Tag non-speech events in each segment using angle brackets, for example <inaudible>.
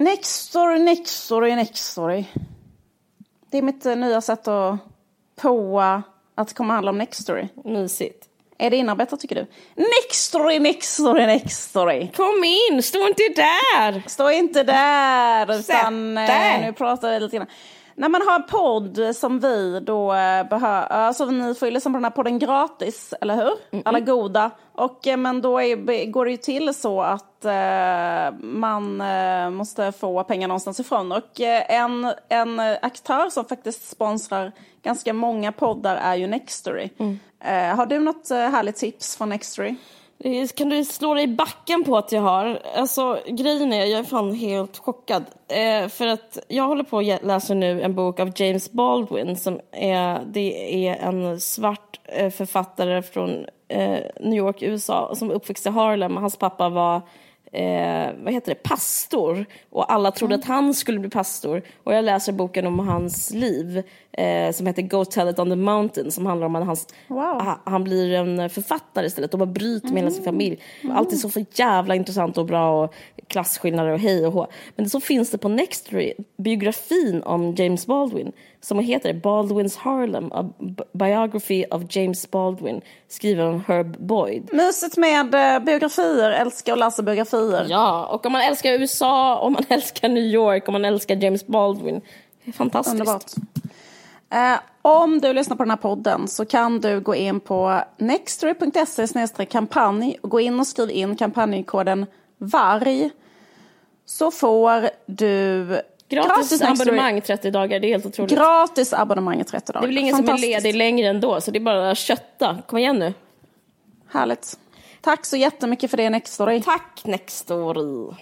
Next story, next story, next story. Det är mitt eh, nya sätt att påa att det kommer handla om next story. Mysigt. Är det inarbetat tycker du? Next story, next story, next story. Kom in, stå inte där! Stå inte där utan Sätt eh, dig. nu pratar vi lite grann. När man har en podd som vi då eh, behöver, alltså ni får ju lyssna på den här podden gratis, eller hur? Alla goda. Och eh, men då är, går det ju till så att eh, man eh, måste få pengar någonstans ifrån. Och eh, en, en eh, aktör som faktiskt sponsrar ganska många poddar är ju Nextory. Eh, har du något eh, härligt tips från Nextory? Eh, kan du slå dig i backen på att jag har? Alltså grejen är, jag är fan helt chockad. Eh, för att jag håller på att läsa nu en bok av James Baldwin som är, det är en svart eh, författare från eh, New York, USA som är uppväxt i Harlem. Hans pappa var eh, vad heter det, pastor och alla trodde att han skulle bli pastor. Och jag läser boken om hans liv eh, som heter Go tell it on the mountain som handlar om att hans, Wow. ha- han blir en författare istället och bara bryter med hela sin familj. Allt är så för jävla intressant och bra och klasskillnader och hej och hå. Men så finns det på Nextory biografin om James Baldwin som heter Baldwins Harlem, a biography of James Baldwin skriven av Herb Boyd. Mysigt med eh, biografier, älskar att läsa biografier. Ja, och om man älskar USA, om man <laughs> älskar New York, om man älskar James Baldwin. Det är fantastiskt. Underbart. Eh, om du lyssnar på den här podden så kan du gå in på nextory.se kampanj och gå in och skriv in kampanjkoden VARG så får du Gratis, Nextory. abonnemang 30 dagar, det är helt otroligt. Gratis abonnemang i 30 dagar. det är väl ingen som är ledig längre ändå, så det är bara att kötta. Kom igen nu. Härligt. Tack så jättemycket för det Nextory. Tack Nextory.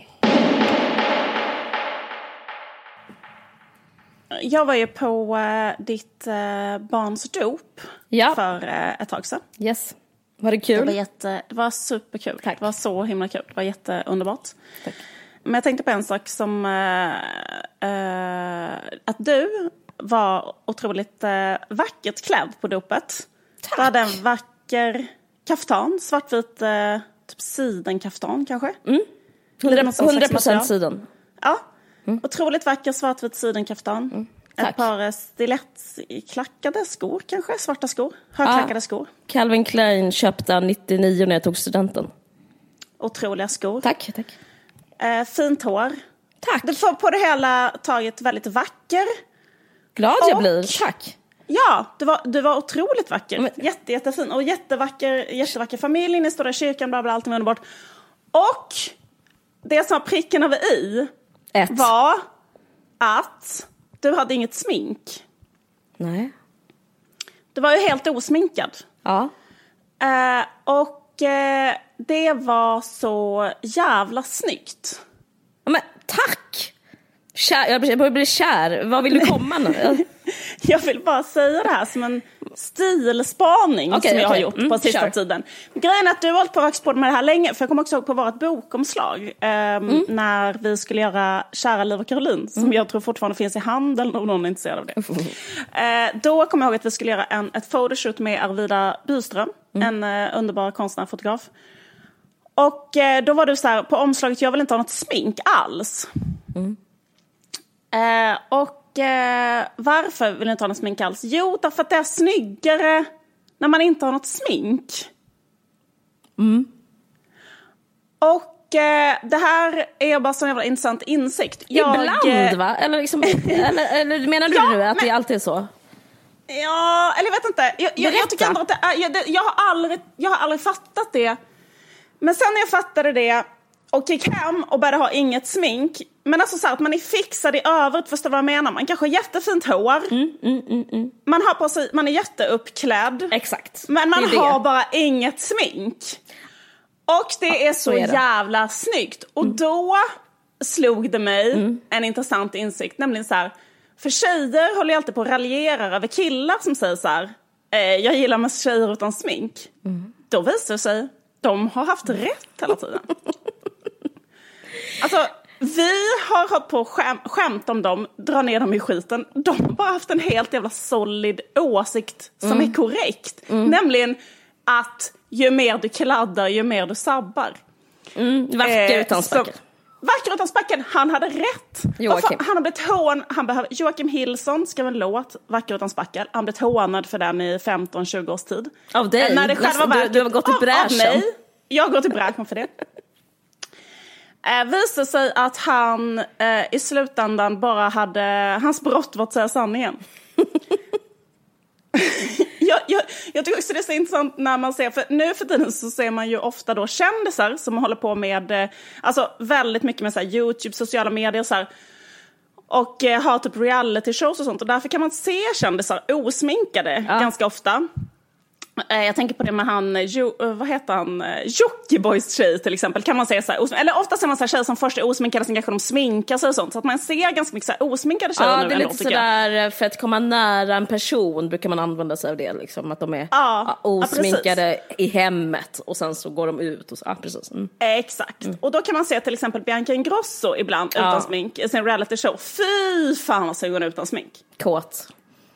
Jag var ju på eh, ditt eh, barns dop Ja. för eh, ett tag sedan. Yes. Var det Det var, kul? jätte, det var superkul. Tack. Det var så himla kul. Det var jätteunderbart. Tack. Men jag tänkte på en sak som... eh, eh, att du var otroligt uh, vackert klädd på dopet. Tack. Du hade en vacker kaftan, svartvit uh, typ sidenkaftan kanske. Mm. Lite 100%, något sånt slags 100% material. sidan. Ja, otroligt vacker svartvit sidenkaftan. Mm. Tack. Ett par eh, stilettklackade skor kanske, svarta skor. Högklackade skor. Calvin Klein köpte han 99 när jag tog studenten. Otroliga skor. Tack. Tack. Eh, fint hår. Tack. Du får på det hela taget väldigt vacker. Glad jag Och- blir. Tack. Ja, du var, du var otroligt vacker. Men- Jätte, jättefin. Och jättevacker, jättevacker familj, ni står där i kyrkan, bla bla, allting underbart. Och det som var pricken över i Ett. var att du hade inget smink. Nej. Du var ju helt osminkad. Ja. Eh, och det var så jävla snyggt. Ja, Men tack! Kär, jag börjar- bli kär. Vad vill du komma nu? <laughs> <laughs> Jag vill bara säga det här som en stilspaning Okej, som jag har gjort Mm, på sista kör. tiden. Grejen är att du har hållit på och på med det här länge, för jag kommer också ihåg på vårt bokomslag ehm, Mm. när vi skulle göra Kära Liv och Caroline, som jag tror fortfarande finns i handeln om någon är intresserad av det. Eh, då kommer jag ihåg att vi skulle göra en, ett photoshoot med Arvida Byström, Mm. en eh, underbar konstnär och fotograf. Och eh, då var du så här, på omslaget, jag vill inte ha något smink alls. Eh, och eh, varför vill du inte ha något smink alls? Jo, därför att det är snyggare när man inte har något smink. Och eh, det här är bara så jävla intressant insikt. Jag, Ibland eh, va? Eller, liksom, <laughs> eller, eller menar du Ja, nu att men- det alltid är så? Ja, eller jag vet inte. Jag, jag, jag tycker ändå att det är, jag, det, jag, har aldrig, jag har aldrig fattat det. Men sen när jag fattade det och gick hem och började ha inget smink. Men alltså så här, att man är fixad i övrigt, förstår du vad jag menar? Man kanske har jättefint hår. Mm, Man, har på sig, man är jätteuppklädd. Exakt. Men man är det. har bara inget smink. Och det är så, så är det. Mm. jävla snyggt. Och då slog det mig en intressant insikt, nämligen så här. För tjejer håller ju alltid på och raljerar över killar som säger så här. Eh, jag gillar mest tjejer utan smink. Mm. Då visar det sig, de har haft rätt hela tiden. <laughs> alltså, vi har hållit på och skäm, skämt om dem, dra ner dem i skiten. De har bara haft en helt jävla solid åsikt som Mm. är korrekt. Nämligen att ju mer du kladdar, ju mer du sabbar. Mm, vacker Eh, utan spackel. Vacker utan spackel, han hade rätt. Joakim. Han har blivit hån, han behöver, Joakim Hillson skrev en låt, Vacker utan spackel. Han blivit hånad för den i 15-20 års tid. Av dig? När det själva du- verket, du har gått i av- av bräschen. mig. Jag går till bräschen för det. Eh, visade sig att han eh, i slutändan bara hade, hans brott var att säga sanningen. <laughs> jag, jag, jag tycker också det är så intressant när man ser, för nu för tiden så ser man ju ofta då kändisar som håller på med, eh, alltså väldigt mycket med så YouTube, sociala medier så här. Och eh, har typ reality shows och sånt. Och därför kan man se kändisar osminkade ganska ofta. Eh, Jag tänker på det med han, eh, jo, eh, vad heter han, Jockibois tjej till exempel. Kan man se så här, eller ofta ser man så här tjejer som först är osminkade, sen kanske de sminkar sig och sånt. Så att man ser ganska mycket så här osminkade tjejer Ja, nu det är ändå, lite sådär, för att komma nära en person brukar man använda sig av det. Liksom, att de är Ja, ja, ja, osminkade i hemmet och sen så går de ut. Och så, ja, precis. Mm. Exakt. Och då kan man se till exempel Bianca Ingrosso ibland utan smink i sin reality show. Fy fan vad sugen utan smink. Kåt.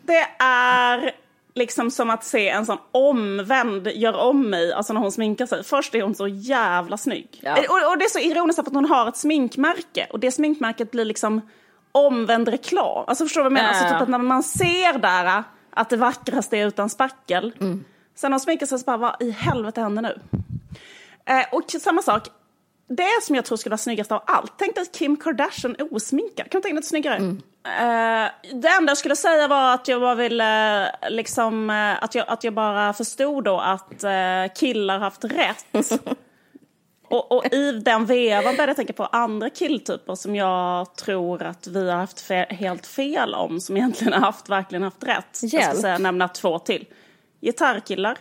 Det är liksom som att se en sån omvänd gör om mig, alltså när hon sminkar sig. Först är hon så jävla snygg. Ja. Eh, Och, och det är så ironiskt för att hon har ett sminkmärke och det sminkmärket blir liksom omvänd reklam. Alltså förstår du vad jag menar? Ja. Alltså typ att när man ser där att det vackraste är utan spackel. Sen när hon sminkar sig så bara, vad i helvete händer nu? Eh, och samma sak, det som jag tror skulle vara snyggast av allt. Tänk dig Kim Kardashian osminkad. Kan du tänka dig något snyggare? Eh, det enda jag skulle säga var att jag bara ville, liksom, eh, att, jag, att jag bara förstod då att killar haft rätt. <laughs> och, och i den vevan började jag tänka på andra killtyper som jag tror att vi har haft fe- helt fel om, som egentligen har haft, verkligen haft rätt. Jag Hjälp. ska säga, nämna två till. Gitarrkillar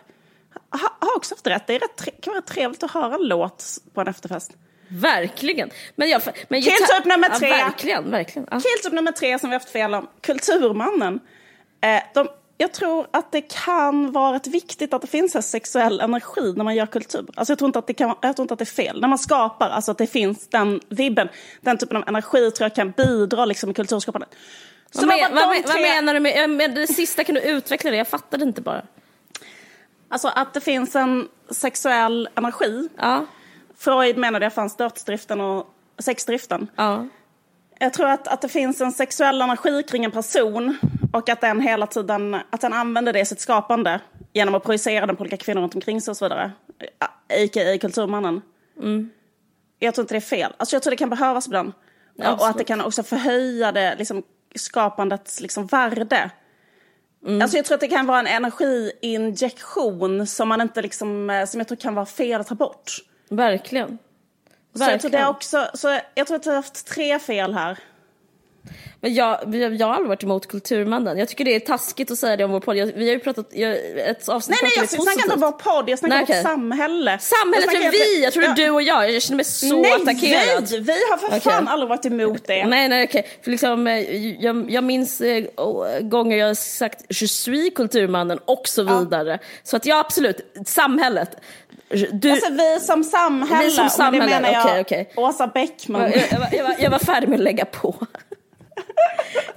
ha, har också haft rätt. Det är rätt, kan vara trevligt att höra en låt på en efterfest. Verkligen. Men jag, men Killtyp nummer tre. Ja, verkligen, verkligen. Ja. Killtyp nummer tre som vi haft fel om, Kulturmannen. Eh, de, jag tror att det kan vara viktigt att det finns en sexuell energi när man gör kultur. Alltså jag, tror inte att det kan, jag tror inte att det är fel. När man skapar, alltså att det finns den vibben, den typen av energi tror jag kan bidra liksom, i kulturskapandet. Så Vad, men, vad, men- vad tre- menar du med, med det sista? Kan du utveckla det? Jag fattade inte bara. Alltså att det finns en sexuell energi. Ja, Freud menade det fanns dödsdriften och sexdriften. ja. Jag tror att, att det finns en sexuell energi kring en person och att den hela tiden att den använder det i sitt skapande genom att projicera den på olika kvinnor runt omkring sig och så vidare. A.k.a. kulturmannen. Jag tror inte det är fel. Alltså jag tror det kan behövas ibland. och att det kan också förhöja det liksom, skapandets liksom, värde. Alltså jag tror att det kan vara en energiinjektion som man inte liksom, eh, som jag tror kan vara fel att ta bort. Verkligen. Så jag tror, det Verkligen. också, så jag tror att jag har haft tre fel här. Men jag, jag, jag har aldrig varit emot Kulturmannen. Jag tycker det är taskigt att säga det om vår podd. Jag, vi har ju pratat, jag, ett avsnitt Nej, nej, jag snackar inte om vår podd, jag snackar Nej, om vårt samhälle. Samhället Jag är vi! Jag tror det är ja. du och jag. Jag känner mig så nej, attackerad. vi! Vi har för Okej. fan aldrig varit emot det. Nej, nej, okej. För liksom, eh, jag, jag minns oh, gånger jag har sagt je suis kulturmannen och så vidare. Så att ja, absolut. Samhället. Du, Alltså vi som samhälle, Vi som och samhälle, med det menar jag okej, okej. Åsa Bäckman. jag, jag, var, jag, var, jag var färdig med att lägga på. <laughs>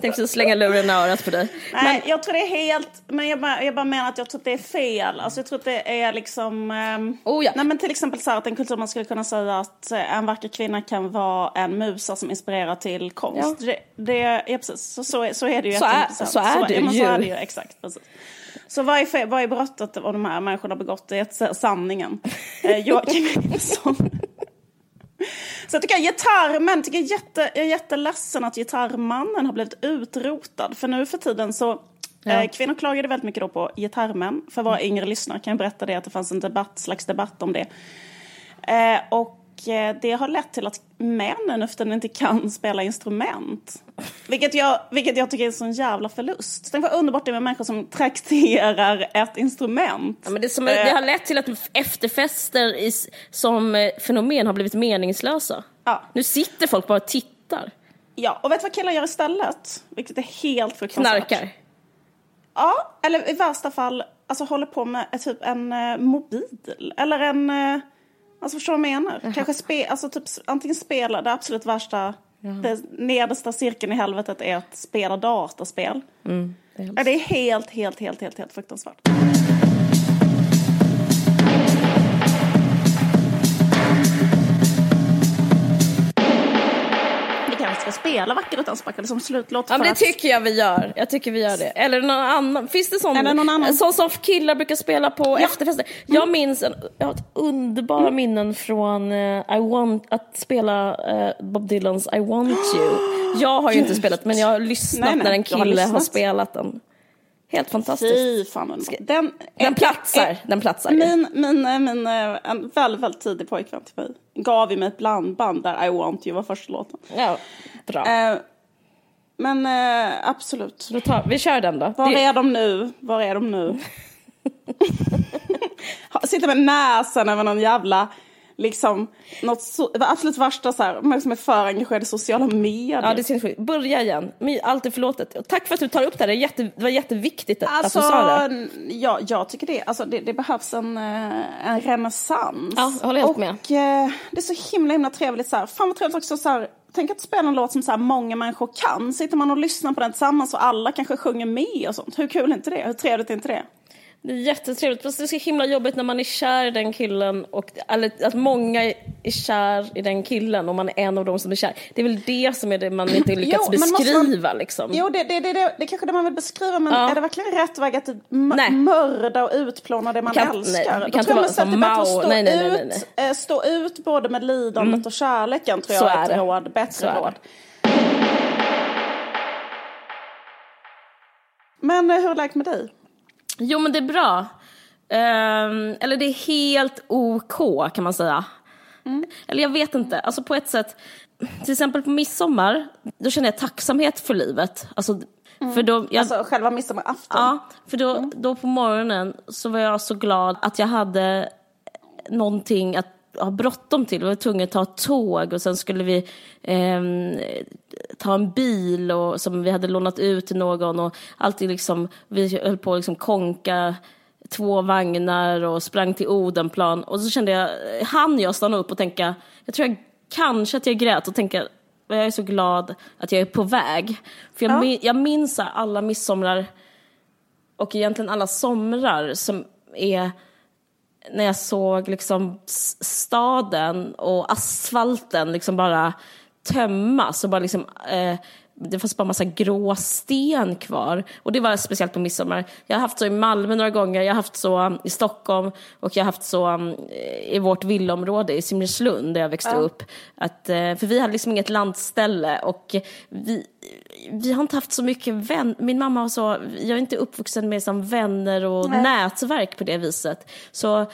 Tänkte slänga luren i örat på dig. Nej, jag tror det är helt, men jag bara, jag bara menar att jag tror att det är fel. Alltså jag tror att det är liksom... ehm, Oh ja. Nej men till exempel så här att en kultur man skulle kunna säga att eh, en vacker kvinna kan vara en musa som inspirerar till konst. Det, det, ja, precis. Så, så, så är det ju Så är- 100%. så är det ja, men ju. Så är det ju, exakt. Precis. Så vad är, vad är brottet av de här människorna begått? Det är sanningen. Eh, Joakim Nilsson. <laughs> Så jag tycker gitarrmän, tycker jag, jätte, jag är jätteledsen att gitarrmannen har blivit utrotad. För nu för tiden så, eh, kvinnor klagade väldigt mycket då på gitarrmän. För våra yngre lyssnare kan jag berätta det att det fanns en debatt, slags debatt om det. Eh, och eh, det har lett till att männen tiden inte kan spela instrument. Vilket jag, vilket jag tycker är en sån jävla förlust. Tänk vad underbart det är med människor som trakterar ett instrument. Ja, men det, som, det har lett till att efterfester i, som eh, fenomen har blivit meningslösa. Ja. Nu sitter folk bara och tittar. Ja, och vet du vad killar gör istället? Vilket är helt fruktansvärt. Knarkar. Ja, eller i värsta fall alltså, håller på med eh, typ en eh, mobil. Eller en... Alltså förstår du vad jag menar? Kanske spe, alltså, typ, antingen spela, det absolut värsta, det nedersta cirkeln i helvetet är att spela dataspel. Mm, det är Ja, det är helt, helt, helt, helt, helt fruktansvärt. Ska spela Vacker utan sparkar som slutlåt. Ja, men det att... tycker jag vi gör. Jag tycker vi gör det. Eller någon annan. Finns det sån, Eller någon annan. sån som killar brukar spela på Ja. efterfester? Jag minns, en, jag har ett underbara Mm. minnen från eh, I want, att spela eh, Bob Dylans I want you. <gasps> Jag har ju inte spelat men jag har lyssnat Nej, nej, när en har kille har, lyssnat. spelat den. Helt fantastiskt. Fy fan underbart. Den, Den platsar. Den platsar. Min, min, eh, min, en väldigt, väldigt tidig pojkvän till mig gav ju mig ett blandband där I want you var första låten. Ja, bra. Eh, men eh, absolut. Då tar, vi kör den då. Var Det- är de nu? Var är de nu? Sitter med näsan över någon jävla, liksom, något så, det absolut värsta så här, man som är för engagerad i sociala medier. Ja, det är sinnessjukt. Börja igen. Allt är förlåtet. Och Tack för att du tar upp det här. Det, är jätte, det var jätteviktigt att, Alltså, att du sa det. ja, jag tycker det. Alltså, det, det behövs en, eh, en renässans. Ja, jag håller helt och, med. eh, det är så himla himla trevligt. Så här. Fan vad trevligt också. Så här, tänk att spela en låt som så här, många människor kan. Sitter man och lyssnar på den tillsammans och alla kanske sjunger med och sånt. Hur kul är inte det? Hur trevligt är inte det? Det är jättetrevligt. Fast det är så himla jobbigt när man är kär i den killen och eller att många är kär i den killen och man är en av dem som är kär. Det är väl det som är det man inte lyckats måste beskriva man- liksom. Jo, det, det, det, det, det är kanske det man vill beskriva. Men Ja. är det verkligen rätt väg att Nej. mörda och utplåna det man Kan- nej, älskar? det Då kan inte vara som det Mao. stå, Nej, nej, nej, nej, ut, eh, stå ut både med lidandet och kärleken. Tror Så jag är är ett det. råd. Så Bättre det. råd. Men eh, hur är läget med dig? Jo men det är bra. Ehm, eller det är helt OK kan man säga. Mm. Eller jag vet inte, alltså på ett sätt. Till exempel på midsommar, då känner jag tacksamhet för livet. Alltså, för då, jag, Alltså själva midsommarafton? Ja, för då, Mm. då på morgonen så var jag så glad att jag hade någonting att ha bråttom till. Jag var tvungen att ta tåg och sen skulle vi ehm, ta en bil och, som vi hade lånat ut till någon och alltid liksom, vi höll på att liksom konka två vagnar och sprang till Odenplan och så kände jag, hann jag stanna upp och tänka, jag tror jag kanske att jag grät och tänka, jag är så glad att jag är på väg. För jag, Ja. jag minns alla midsomrar och egentligen alla somrar som är när jag såg liksom staden och asfalten liksom bara tömmas och bara liksom eh, det fanns bara massa grå sten kvar. Och det var speciellt på midsommar. Jag har haft så i Malmö några gånger, jag har haft så um, i Stockholm och jag har haft så um, i vårt villaområde i Simrislund där jag växte upp. Att, eh, för vi hade liksom inget landställe och vi, vi har inte haft så mycket vänner. Min mamma var så, jag är inte uppvuxen med som vänner och Nej. nätverk på det viset. Så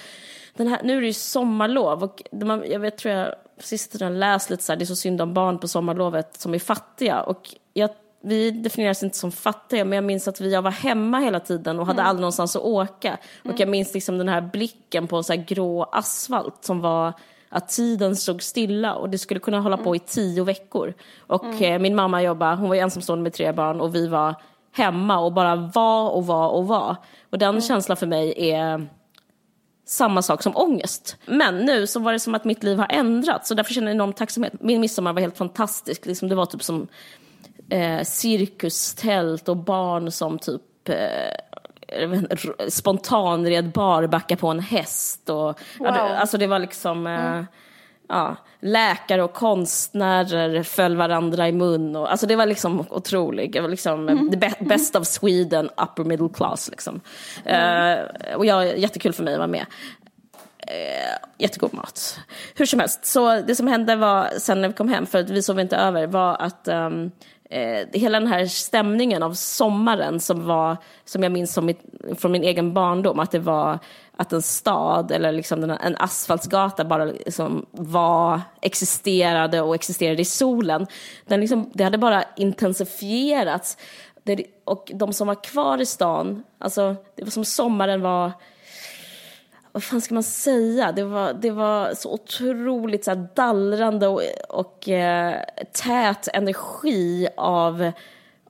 den här, nu är det ju sommarlov och man, jag vet, tror jag på sistone läst lite så här, det är så synd om barn på sommarlovet som är fattiga och jag, vi definieras inte som fattiga men jag minns att vi, jag var hemma hela tiden och hade aldrig någonstans att åka. Och jag minns liksom den här blicken på så här grå asfalt som var att tiden stod stilla och det skulle kunna hålla på i tio veckor. Och eh, min mamma jobbade, hon var ensamstående med tre barn och vi var hemma och bara var och var och var. Och den känslan för mig är samma sak som ångest. Men nu så var det som att mitt liv har ändrats och därför känner jag enorm tacksamhet. Min midsommar var helt fantastisk. Liksom, det var typ som eh, cirkustält och barn som typ eh, spontanred barbacka på en häst. Och, ja, det, Wow. alltså det var liksom... Eh, Ja, läkare och konstnärer föll varandra i mun. Och, alltså det var liksom otroligt. Det var liksom Mm. the be- best of Sweden, upper middle class. Liksom. Eh, och jag, jättekul för mig att vara med. Eh, jättegod mat. Hur som helst, så det som hände var sen när vi kom hem, för att vi sov inte över, var att um, eh, hela den här stämningen av sommaren som var, som jag minns som mitt, från min egen barndom, att det var att en stad eller liksom den, en asfaltsgata bara liksom var, existerade och existerade i solen. Den liksom, det hade bara intensifierats. Det, och de som var kvar i stan, alltså det var som sommaren var vad fan ska man säga? Det var, det var så otroligt så dallrande och, och eh, tät energi av,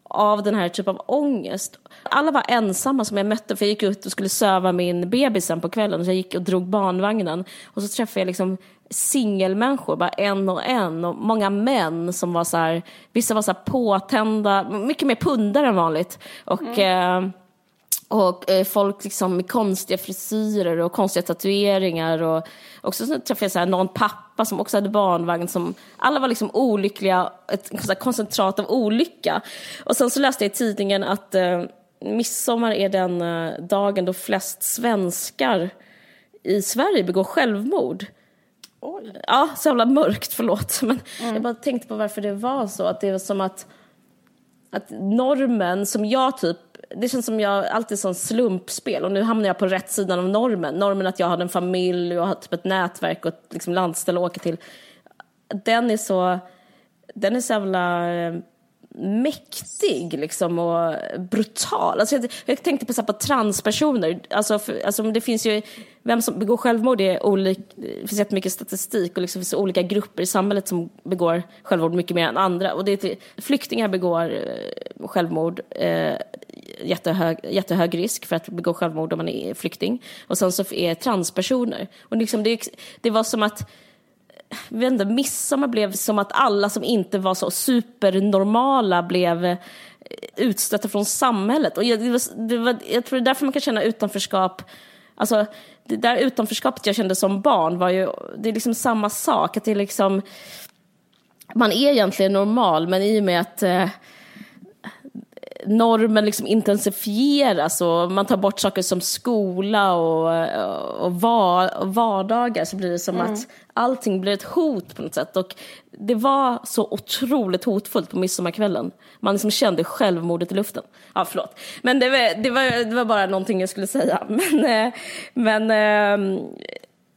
av den här typen av ångest. Alla var ensamma som jag mötte, för jag gick ut och skulle söva min bebisen på kvällen, så jag gick och drog barnvagnen. Och så träffade jag liksom singelmänniskor, bara en och en, och många män som var så här, vissa var så här påtända, mycket mer pundare än vanligt. Och eh, Och eh, folk liksom med konstiga frisyrer och konstiga tatueringar. Och också så träffade jag så här, någon pappa som också hade barnvagn. Som, alla var liksom olyckliga, ett så koncentrat av olycka. Och sen så läste jag i tidningen att eh, midsommar är den eh, dagen då flest svenskar i Sverige begår självmord. Oj. Ja, så jävla mörkt, förlåt. Men mm. jag bara tänkte på varför det var så. Att det var som att, att normen som jag typ det känns som jag alltid som slumpspel och nu hamnar jag på rätt sidan av normen. Normen att jag har en familj och har typ ett nätverk och ett liksom landställe att åka till. Den är så, den är så jävla eh, mäktig liksom och brutal. Alltså jag, jag tänkte på, så på transpersoner. Alltså, för, alltså det finns ju, vem som begår självmord är olika, det finns jättemycket statistik och liksom finns olika grupper i samhället som begår självmord mycket mer än andra. Och det är, flyktingar begår eh, självmord, eh, jättehög, jättehög risk för att begå självmord om man är flykting. Och sen så är transpersoner. Och liksom det, det var som att vet inte, midsommar blev som att alla som inte var så supernormala blev eh, utstötta från samhället. Och jag, det var, det var, jag tror det är därför man kan känna utanförskap. Alltså, det där utanförskapet jag kände som barn var ju, det är liksom samma sak. Att det är liksom, man är egentligen normal, men i och med att eh, normen liksom intensifieras och man tar bort saker som skola och, och, var, och vardagar så blir det som mm. att allting blir ett hot på något sätt. Och det var så otroligt hotfullt på midsommarkvällen. Man liksom kände självmordet i luften. Ja, förlåt. Men det var, det var, det var bara någonting jag skulle säga. <laughs> Men, eh, men ehm,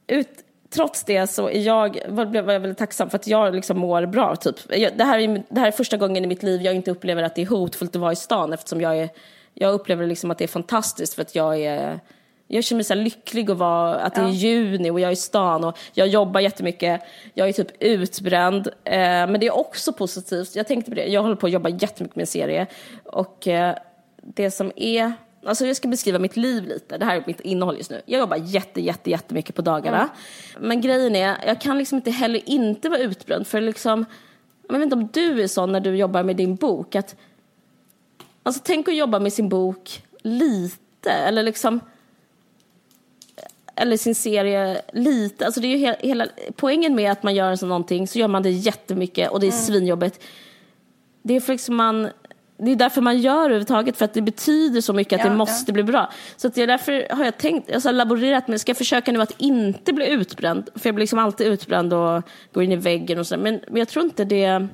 ut, trots det så är jag, var, jag väldigt tacksam för att jag liksom mår bra. Typ. det, här är, det här är första gången i mitt liv jag inte upplever att det är hotfullt att vara i stan eftersom jag, är, jag upplever liksom att det är fantastiskt för att jag är jag känner mig så lycklig att, vara, att det är juni och jag är i stan och jag jobbar jättemycket. Jag är typ utbränd. Eh, men det är också positivt. Jag tänkte på det. Jag håller på att jobba jättemycket med en serie. Och eh, det som är Alltså jag ska beskriva mitt liv lite. Det här är mitt innehåll just nu. Jag jobbar jätte, jätte, jättemycket på dagarna. Mm. Men grejen är, jag kan liksom inte heller inte vara utbränd. För liksom, jag vet inte om du är sån när du jobbar med din bok. Att, alltså tänk att jobba med sin bok lite. Eller liksom eller sin serie lite. Alltså det är ju hela, hela, poängen med att man gör så någonting så gör man det jättemycket och det är mm. svinjobbigt. Det är för liksom man det är därför man gör överhuvudtaget, för att det betyder så mycket att ja, det måste ja. bli bra. Så att det är därför har jag tänkt, jag har laborerat med, ska jag försöka nu att inte bli utbränd? För jag blir liksom alltid utbränd och går in i väggen och så. Men, men jag tror inte det,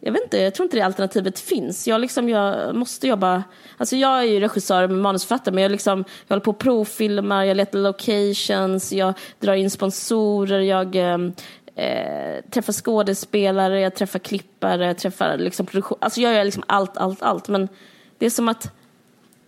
jag vet inte, jag tror inte det alternativet finns. Jag, liksom, jag måste jobba, alltså jag är ju regissör och manusförfattare men jag, liksom, jag håller på och provfilmar, jag letar locations, jag drar in sponsorer, jag ehm, eh, träffar skådespelare, jag träffar klippare, jag träffar liksom produktion. Alltså jag gör liksom allt, allt, allt. Men det är som att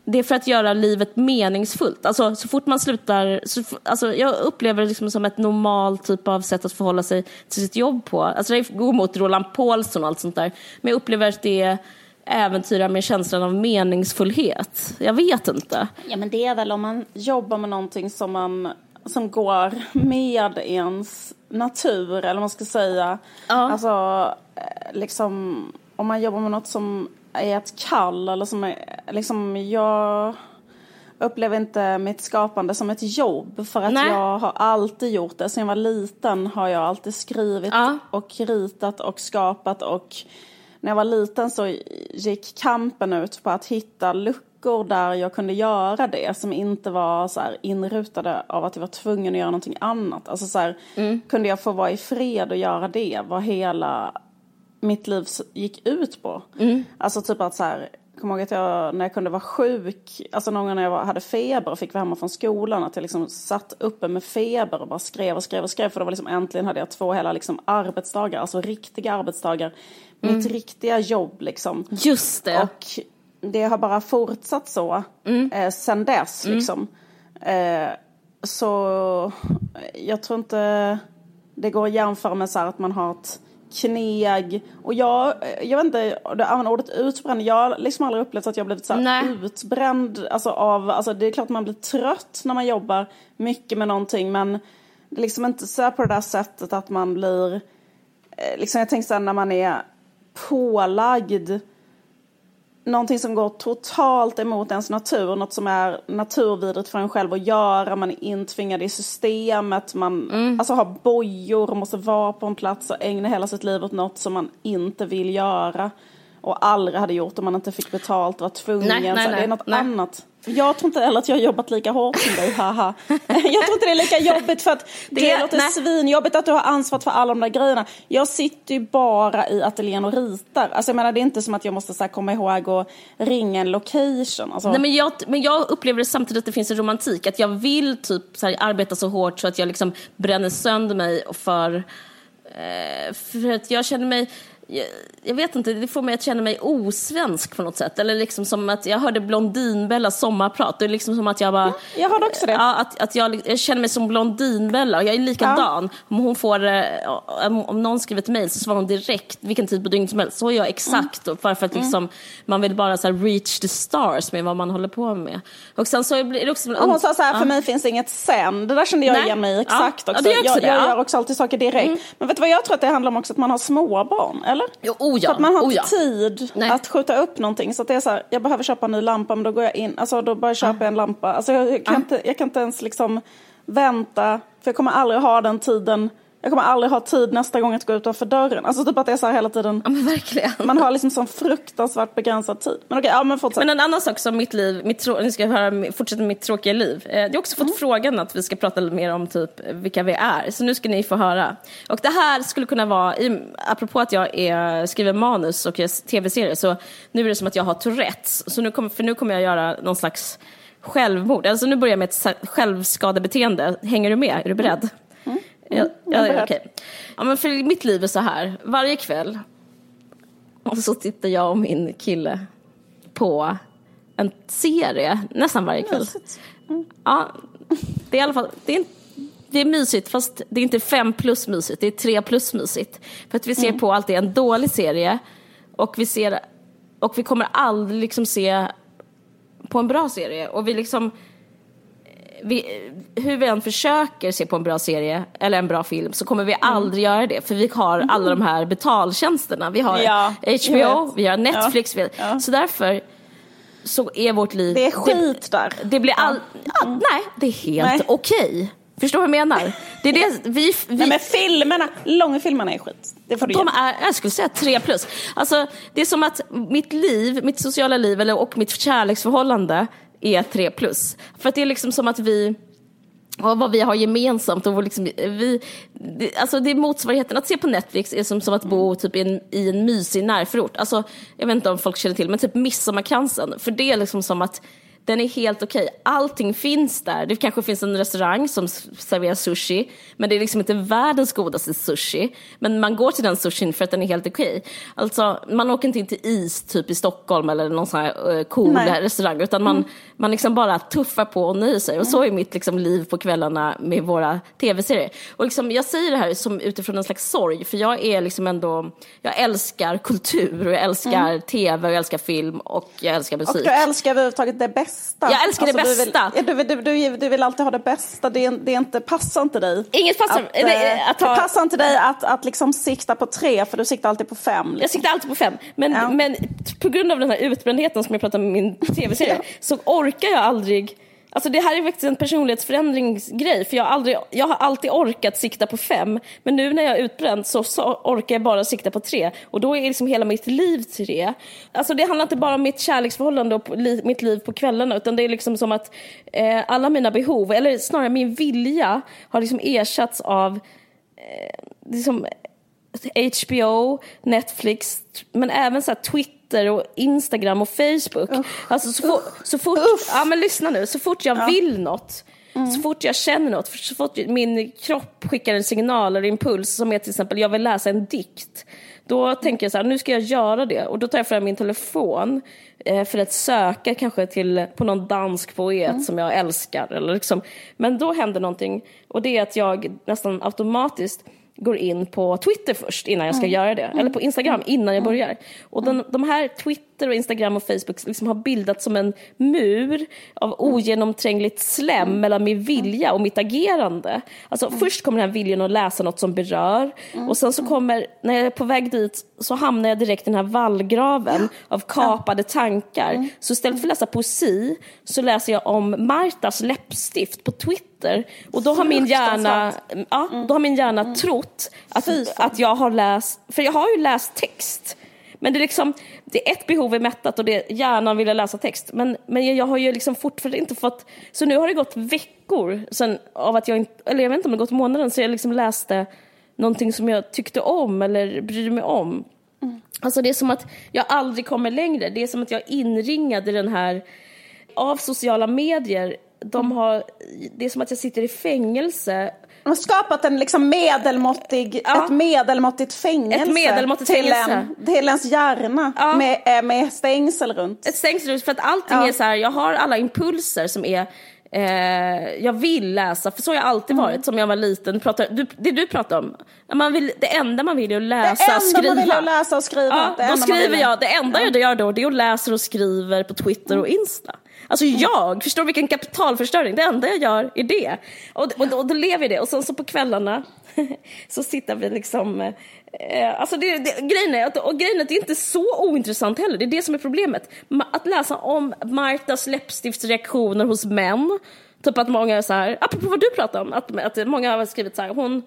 det är för att göra livet meningsfullt. Alltså, så fort man slutar... Så, alltså, jag upplever det liksom som ett normalt typ av sätt att förhålla sig till sitt jobb på. Alltså, det går mot Roland Paulsson och allt sånt där. Men jag upplever att det äventyrar med känslan av meningsfullhet. Jag vet inte. Ja, men det är väl om man jobbar med någonting som man som går med ens natur, eller vad man ska säga. Ja. Alltså, eh, liksom, om man jobbar med något som är ett kall eller som är, liksom, jag upplever inte mitt skapande som ett jobb för att Nej. jag har alltid gjort det. Sen jag var liten har jag alltid skrivit ja. och ritat och skapat och när jag var liten så gick kampen ut på att hitta luckor luckor där jag kunde göra det som inte var så här inrutade av att jag var tvungen att göra någonting annat. Alltså så här, mm. kunde jag få vara i fred och göra det vad hela mitt liv gick ut på. Mm. Alltså typ att så här, kommer ihåg att jag när jag kunde vara sjuk, alltså någon gång när jag hade feber och fick vara hemma från skolan, att jag liksom satt uppe med feber och bara skrev och skrev och skrev. För det var liksom äntligen hade jag två hela liksom arbetsdagar, alltså riktiga arbetsdagar. Mm. Mitt riktiga jobb liksom. Just det. Och det har bara fortsatt så mm. eh, sen dess mm. liksom. Eh, så jag tror inte det går att jämföra med så här att man har ett kneg. Och jag, jag vet inte, du använder ordet utbränd. Jag har liksom aldrig upplevt att jag blivit så utbränd. Alltså av, alltså det är klart man blir trött när man jobbar mycket med någonting. Men det är liksom inte så på det där sättet att man blir, eh, liksom jag tänker så här när man är pålagd någonting som går totalt emot ens natur, något som är naturvidrigt för en själv att göra, man är intvingad i systemet, man Mm. alltså, har bojor och måste vara på en plats och ägna hela sitt liv åt något som man inte vill göra och aldrig hade gjort om man inte fick betalt och var tvungen. Nej, nej, så det nej, är något nej. annat. Jag tror inte heller att jag har jobbat lika hårt som dig, haha. Jag tror inte det är lika jobbigt för att det, Det- låter nej. svinjobbigt att du har ansvaret för alla de där grejerna. Jag sitter ju bara i ateljén och ritar. Alltså jag menar det är inte som att jag måste så här, komma ihåg och ringa en location. Alltså, Nej, men, jag, men jag upplever det samtidigt att det finns en romantik. Att jag vill typ så här, arbeta så hårt så att jag liksom bränner sönder mig för, eh, för att jag känner mig jag, jag vet inte, det får mig att känna mig osvensk på något sätt. Eller liksom som att jag hörde Blondinbellas sommarprat. Det är liksom som att jag bara... jag hörde också det. Ja, att, att jag, jag känner mig som Blondinbella och jag är likadan. Om, hon får, eh, om, om någon skriver ett mejl så svarar hon direkt vilken tid på dygnet som helst. Så är jag exakt. Och Bara för att liksom, man vill bara så reach the stars med vad man håller på med. Och sen så blir det också... Och hon sa så här, för mig finns inget sen. Det där kände jag Nej. igen mig Ja. exakt Ja, också. det är också jag, det, jag ja. gör också alltid saker direkt. Men vet du vad jag tror att det handlar om också? Att man har småbarn, eller? Jo, oh ja, För att man har oh inte ja. tid Nej. att skjuta upp någonting. Så att det är så här, jag behöver köpa en ny lampa men då går jag in, alltså då bara köper jag en lampa. Alltså jag, jag, kan inte, jag kan inte ens liksom vänta, för jag kommer aldrig ha den tiden. Jag kommer aldrig ha tid nästa gång att gå utanför dörren. Alltså typ att det är så här hela tiden. Ja. Man har liksom sån fruktansvärt begränsad tid. Men okej, ja men fortsätt. Men en annan sak som mitt liv, mitt trå- nu ska jag höra, fortsätta mitt tråkiga liv. Eh, Jag har också fått Mm. frågan att vi ska prata lite mer om typ vilka vi är. Så nu ska ni få höra. Och det här skulle kunna vara, i- apropå att jag är, skriver manus och tv-serier, så nu är det som att jag har Tourettes. Så nu kommer, för nu kommer jag göra någon slags självmord. Alltså nu börjar jag med ett självskadebeteende. Hänger du med? Är du beredd? Ja, är ja, beredd. okej. ja, men för mitt liv är så här. Varje kväll och <laughs> så tittar jag och min kille på en serie nästan varje kväll. Ja, det är i alla fall, det är, det är mysigt fast det är inte fem plus mysigt, det är tre plus mysigt. För att vi ser på alltid en dålig serie och vi ser, och vi kommer aldrig liksom se på en bra serie och vi liksom vi, hur vi än försöker se på en bra serie eller en bra film så kommer vi aldrig göra det för vi har alla de här betaltjänsterna. Vi har Ja, HBO, vi har Netflix. Vi, Ja. Så därför så är vårt liv... Det är skit där. Det blir all, ja, Nej, det är helt okej. Förstår du vad jag menar? Det är det, vi, vi, Nej men filmerna, långfilmerna är skit. Det får du de är, jag skulle säga tre plus. Alltså, det är som att mitt liv, mitt sociala liv eller, och mitt kärleksförhållande är tre plus. För att det är liksom som att vi och vad vi har gemensamt. Och liksom, vi, det, alltså det är motsvarigheten. Att se på Netflix är som, som att bo typ i, en, i en mysig närförort. Alltså, jag vet inte om folk känner till men typ Midsommarkransen. För det är liksom som att den är helt okej. Allting finns där. Det kanske finns en restaurang som serverar sushi. Men det är liksom inte världens godaste sushi. Men man går till den sushin för att den är helt okej. Alltså, man åker inte in till is typ i Stockholm eller någon sån här uh, cool Nej. restaurang. Utan man, man liksom bara tuffar på och nöjer sig. Och så är mitt liksom liv på kvällarna med våra tv-serier. Och liksom, jag säger det här som utifrån en slags sorg. För jag är liksom ändå, jag älskar kultur och jag älskar tv och jag älskar film och jag älskar Och musik. du älskar överhuvudtaget det bästa. Jag älskar det du vill- bästa. ja, Du vill, du, du, du vill alltid ha det bästa. Det, är, det är inte, passar inte dig. Inget passar- Att, nej, eh, att ha- Det passar inte dig att, att liksom sikta på tre, för du siktar alltid på fem. Jag Liksom. siktar alltid på fem. Men, Ja. men på grund av den här utbrändheten som jag pratade om i min <laughs> tv-serie så orkar jag aldrig Alltså det här är faktiskt en personlighetsförändringsgrej för jag har, aldrig, jag har alltid orkat sikta på fem men nu när jag är utbränd så, så orkar jag bara sikta på tre och då är liksom hela mitt liv tre. Alltså det handlar inte bara om mitt kärleksförhållande och li, mitt liv på kvällarna utan det är liksom som att eh, alla mina behov, eller snarare min vilja har liksom ersatts av eh, liksom HBO, Netflix, men även så här Twitter och Instagram och Facebook. Alltså så, fort, så fort, Uff. ja men lyssna nu, så fort jag vill något, så fort jag känner något, så fort min kropp skickar en signal eller impuls som är till exempel jag vill läsa en dikt. Då tänker jag så här, nu ska jag göra det och då tar jag fram min telefon eh, för att söka kanske till, på någon dansk poet som jag älskar. Eller liksom. Men då händer någonting och det är att jag nästan automatiskt går in på Twitter först innan jag ska göra det. Eller på Instagram innan jag börjar. Och den, de här Twitter och Instagram och Facebook liksom har bildat som en mur av ogenomträngligt slem mm. mellan min vilja och mitt agerande. Alltså mm. först kommer den här viljan att läsa något som berör mm. och sen så kommer, när jag är på väg dit så hamnar jag direkt i den här vallgraven av kapade tankar. Mm. Så istället för att läsa poesi så läser jag om Martas läppstift på Twitter och då har min hjärna, ja, då har min hjärna mm. trott att, att jag har läst, för jag har ju läst text men det är liksom, det är ett behov är mättat och det är hjärnan vill läsa text. Men, men jag har ju liksom fortfarande inte fått, så nu har det gått veckor sen av att jag inte, eller jag vet inte om det gått månaden så jag liksom läste någonting som jag tyckte om eller brydde mig om. Mm. Alltså det är som att jag aldrig kommer längre. Det är som att jag är inringad i den här, av sociala medier. De har, det är som att jag sitter i fängelse de har skapat en liksom medelmåttig, ja. ett medelmåttigt fängelse, ett medelmåttigt till, fängelse. En, till ens hjärna ja. med, eh, med stängsel runt. Ett stängsel runt, för att allting ja. är så här, jag har alla impulser som är eh, jag vill läsa, för så har jag alltid varit mm. som jag var liten. Pratar, du, det du pratar om, man vill, det enda man vill är att läsa och skriva. Det enda man vill är att läsa och skriva. Ja, då skriver jag, det enda jag gör då det är att läsa och skriver på Twitter och Insta. Alltså jag, förstår vilken kapitalförstöring, det enda jag gör är det. Och, och, och då lever jag det. Och sen så på kvällarna <laughs> så sitter vi liksom eh, Alltså det, det, grejen, är att, och grejen är att det är inte så ointressant heller, det är det som är problemet. Att läsa om Martas läppstiftsreaktioner hos män, typ att många är så här, apropå vad du pratade om, att, att många har skrivit så här, hon,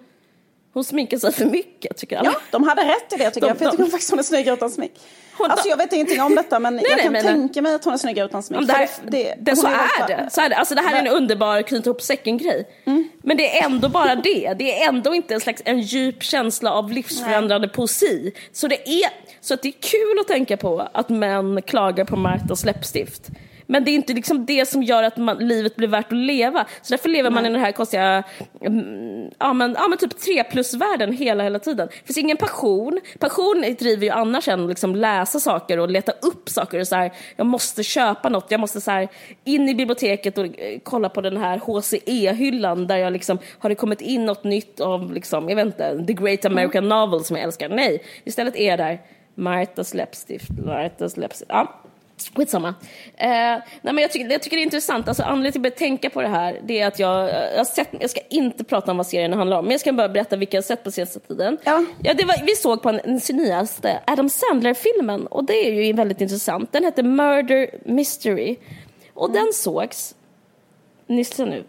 hon sminkar sig för mycket tycker alla. Ja, de hade rätt i det tycker de, jag, för jag tycker de, faktiskt hon är snygg utan smink. Hon, alltså jag vet ingenting om detta men nej, jag kan nej, tänka mig att hon är snygg utan smink. Det, här, det, det, så, är det. så är det. Alltså det här är en underbar knyta ihop säcken-grej. Mm. Men det är ändå bara det. Det är ändå inte en slags en djup känsla av livsförändrande nej. poesi. Så det, är, så att det är kul att tänka på att män klagar på Martas läppstift. Men det är inte liksom det som gör att man, livet blir värt att leva. Så därför lever man i den här konstiga, mm, ja men, ja men typ tre plus-världen hela, hela tiden. Det finns ingen passion. Passion driver ju annars en liksom läsa saker och leta upp saker. Och så här, jag måste köpa något, jag måste så här, in i biblioteket och eh, kolla på den här HCE-hyllan där jag liksom, har det kommit in något nytt av, liksom, jag vet inte, The Great American mm. Novel som jag älskar. Nej, istället är jag där, Martas läppstift, Martas läppstift. Ja. Skitsamma. Eh, nej men jag, tycker, jag tycker det är intressant. Alltså, anledningen till att jag tänka på det här det är att jag, jag, har sett, jag ska inte prata om vad serien handlar om, men jag ska bara berätta vilka jag sett på senaste tiden. Ja. Ja, var, vi såg på den, den nyaste Adam Sandler-filmen och det är ju väldigt intressant. Den heter Murder Mystery och mm. den sågs, lyssna nu,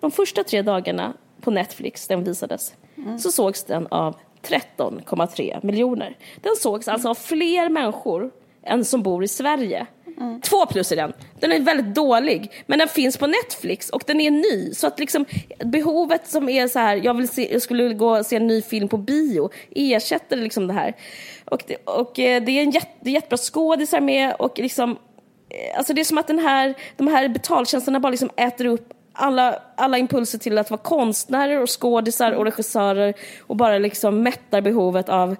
de första tre dagarna på Netflix, den visades, mm. så sågs den av 13,3 miljoner. Den sågs alltså av fler människor än som bor i Sverige. Mm. Två plus i den. Den är väldigt dålig, men den finns på Netflix och den är ny. Så att liksom behovet som är så här, jag, vill se, jag skulle gå och se en ny film på bio, ersätter liksom det här. Och det, och eh, det är en jätte, jättebra skådisar med och liksom, eh, alltså det är som att den här, de här betaltjänsterna bara liksom äter upp alla, alla impulser till att vara konstnärer och skådisar och regissörer och bara liksom mättar behovet av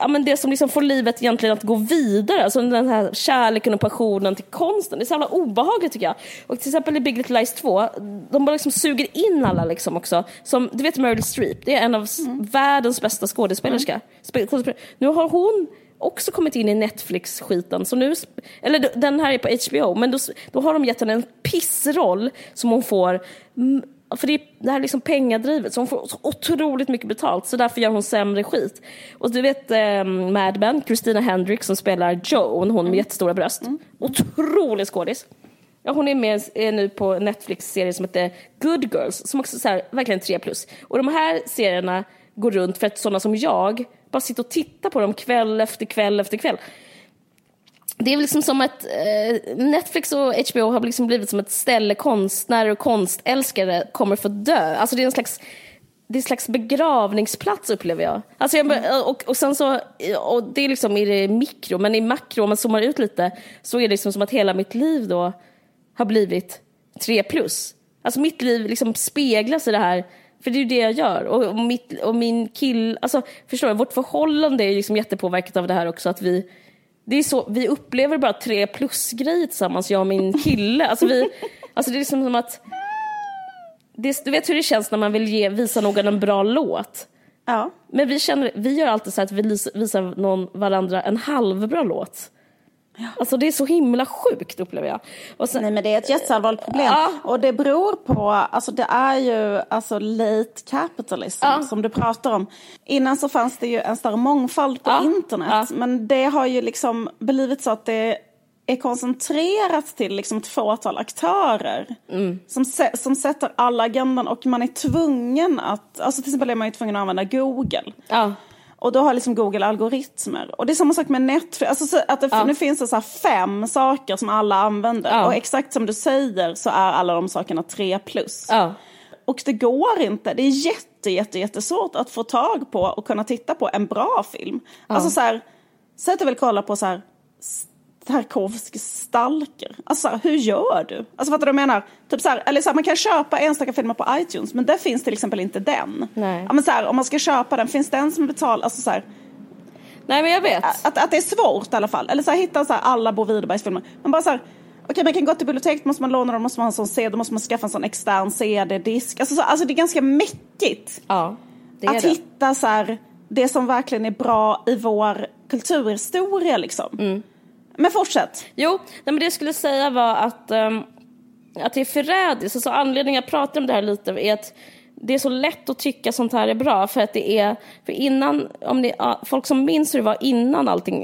ja, men det som liksom får livet egentligen att gå vidare, alltså den här kärleken och passionen till konsten. Det är så jävla obehagligt tycker jag. Och till exempel i Big Little Lies 2, de bara liksom suger in alla liksom också. Som, du vet Meryl Streep, det är en av mm. världens bästa skådespelerska. Mm. Nu har hon också kommit in i Netflix-skiten. Så nu, eller den här är på HBO, men då, då har de gett henne en pissroll som hon får för det, är, det här är liksom pengadrivet, så hon får så otroligt mycket betalt, så därför gör hon sämre skit. Och du vet eh, Mad Men, Christina Hendricks som spelar Joan, hon med mm. jättestora bröst. Mm. Otrolig skådis. Ja, hon är med är nu på en Netflix-serie som heter Good Girls, som också är verkligen 3 plus. Och de här serierna går runt för att sådana som jag bara sitter och tittar på dem kväll efter kväll efter kväll det är liksom som att eh, Netflix och HBO har liksom blivit som ett ställe konstnärer och konstälskare kommer få dö. Alltså det är en slags, det är en slags begravningsplats upplever jag. Alltså jag och, och sen så, och det är liksom i det mikro, men i makro om man zoomar ut lite så är det liksom som att hela mitt liv då har blivit tre plus. Alltså mitt liv liksom speglas i det här för det är ju det jag gör. Och, och, mitt, och min kill, alltså förstår du, vårt förhållande är liksom jättepåverkat av det här också att vi det är så, vi upplever bara tre plus-grejer tillsammans, jag och min kille. Alltså, vi, alltså det är liksom som att... Det, du vet hur det känns när man vill ge, visa någon en bra låt? Ja. Men vi, känner, vi gör alltid så att vi visar någon varandra en halvbra låt. Alltså det är så himla sjukt upplever jag. Och sen, Nej men det är ett jätteallvarligt problem. Ja. Och det beror på, alltså det är ju alltså late capitalism Ja. som du pratar om. Innan så fanns det ju en större mångfald på Ja. internet. Men det har ju liksom blivit så att det är koncentrerat till liksom ett fåtal aktörer. Mm. Som, som sätter alla agendan och man är tvungen att, alltså till exempel är man ju tvungen att använda Google. ja. Och då har liksom Google algoritmer. Och det är samma sak med Netflix. Alltså så att det, Nu finns det så fem saker som alla använder. Ja. Och exakt som du säger så är alla de sakerna tre plus. Ja. Och det går inte. Det är jätte, jätte, jättesvårt att få tag på och kunna titta på en bra film. Alltså så här, säg att du vill kolla på så här Tarkovsky Stalker. Alltså så här, hur gör du? Alltså fattar du vad jag menar? Typ så här, eller så här, man kan köpa enstaka filmer på iTunes men där finns till exempel inte den. Nej. Ja, men så om man ska köpa den, finns den som betalar? Alltså så Nej men jag vet. att, att det är svårt i alla fall. Eller så här, hitta så alla Bo Widerbergs filmer. Man bara så här, okej man kan gå till biblioteket, måste man låna dem, måste man ha en sån CD, måste man skaffa en sån extern CD-disk. Alltså, så, alltså det är ganska mäckigt. Ja, det är att det. hitta så det som verkligen är bra i vår kulturhistoria liksom. Mm. Men fortsätt. Jo, nej, men det jag skulle säga var att, ehm, att det är förrädiskt. Alltså, anledningen jag pratar om det här lite är att det är så lätt att tycka sånt här är bra. För att det är, för innan, om ni, folk som minns hur det var innan allting,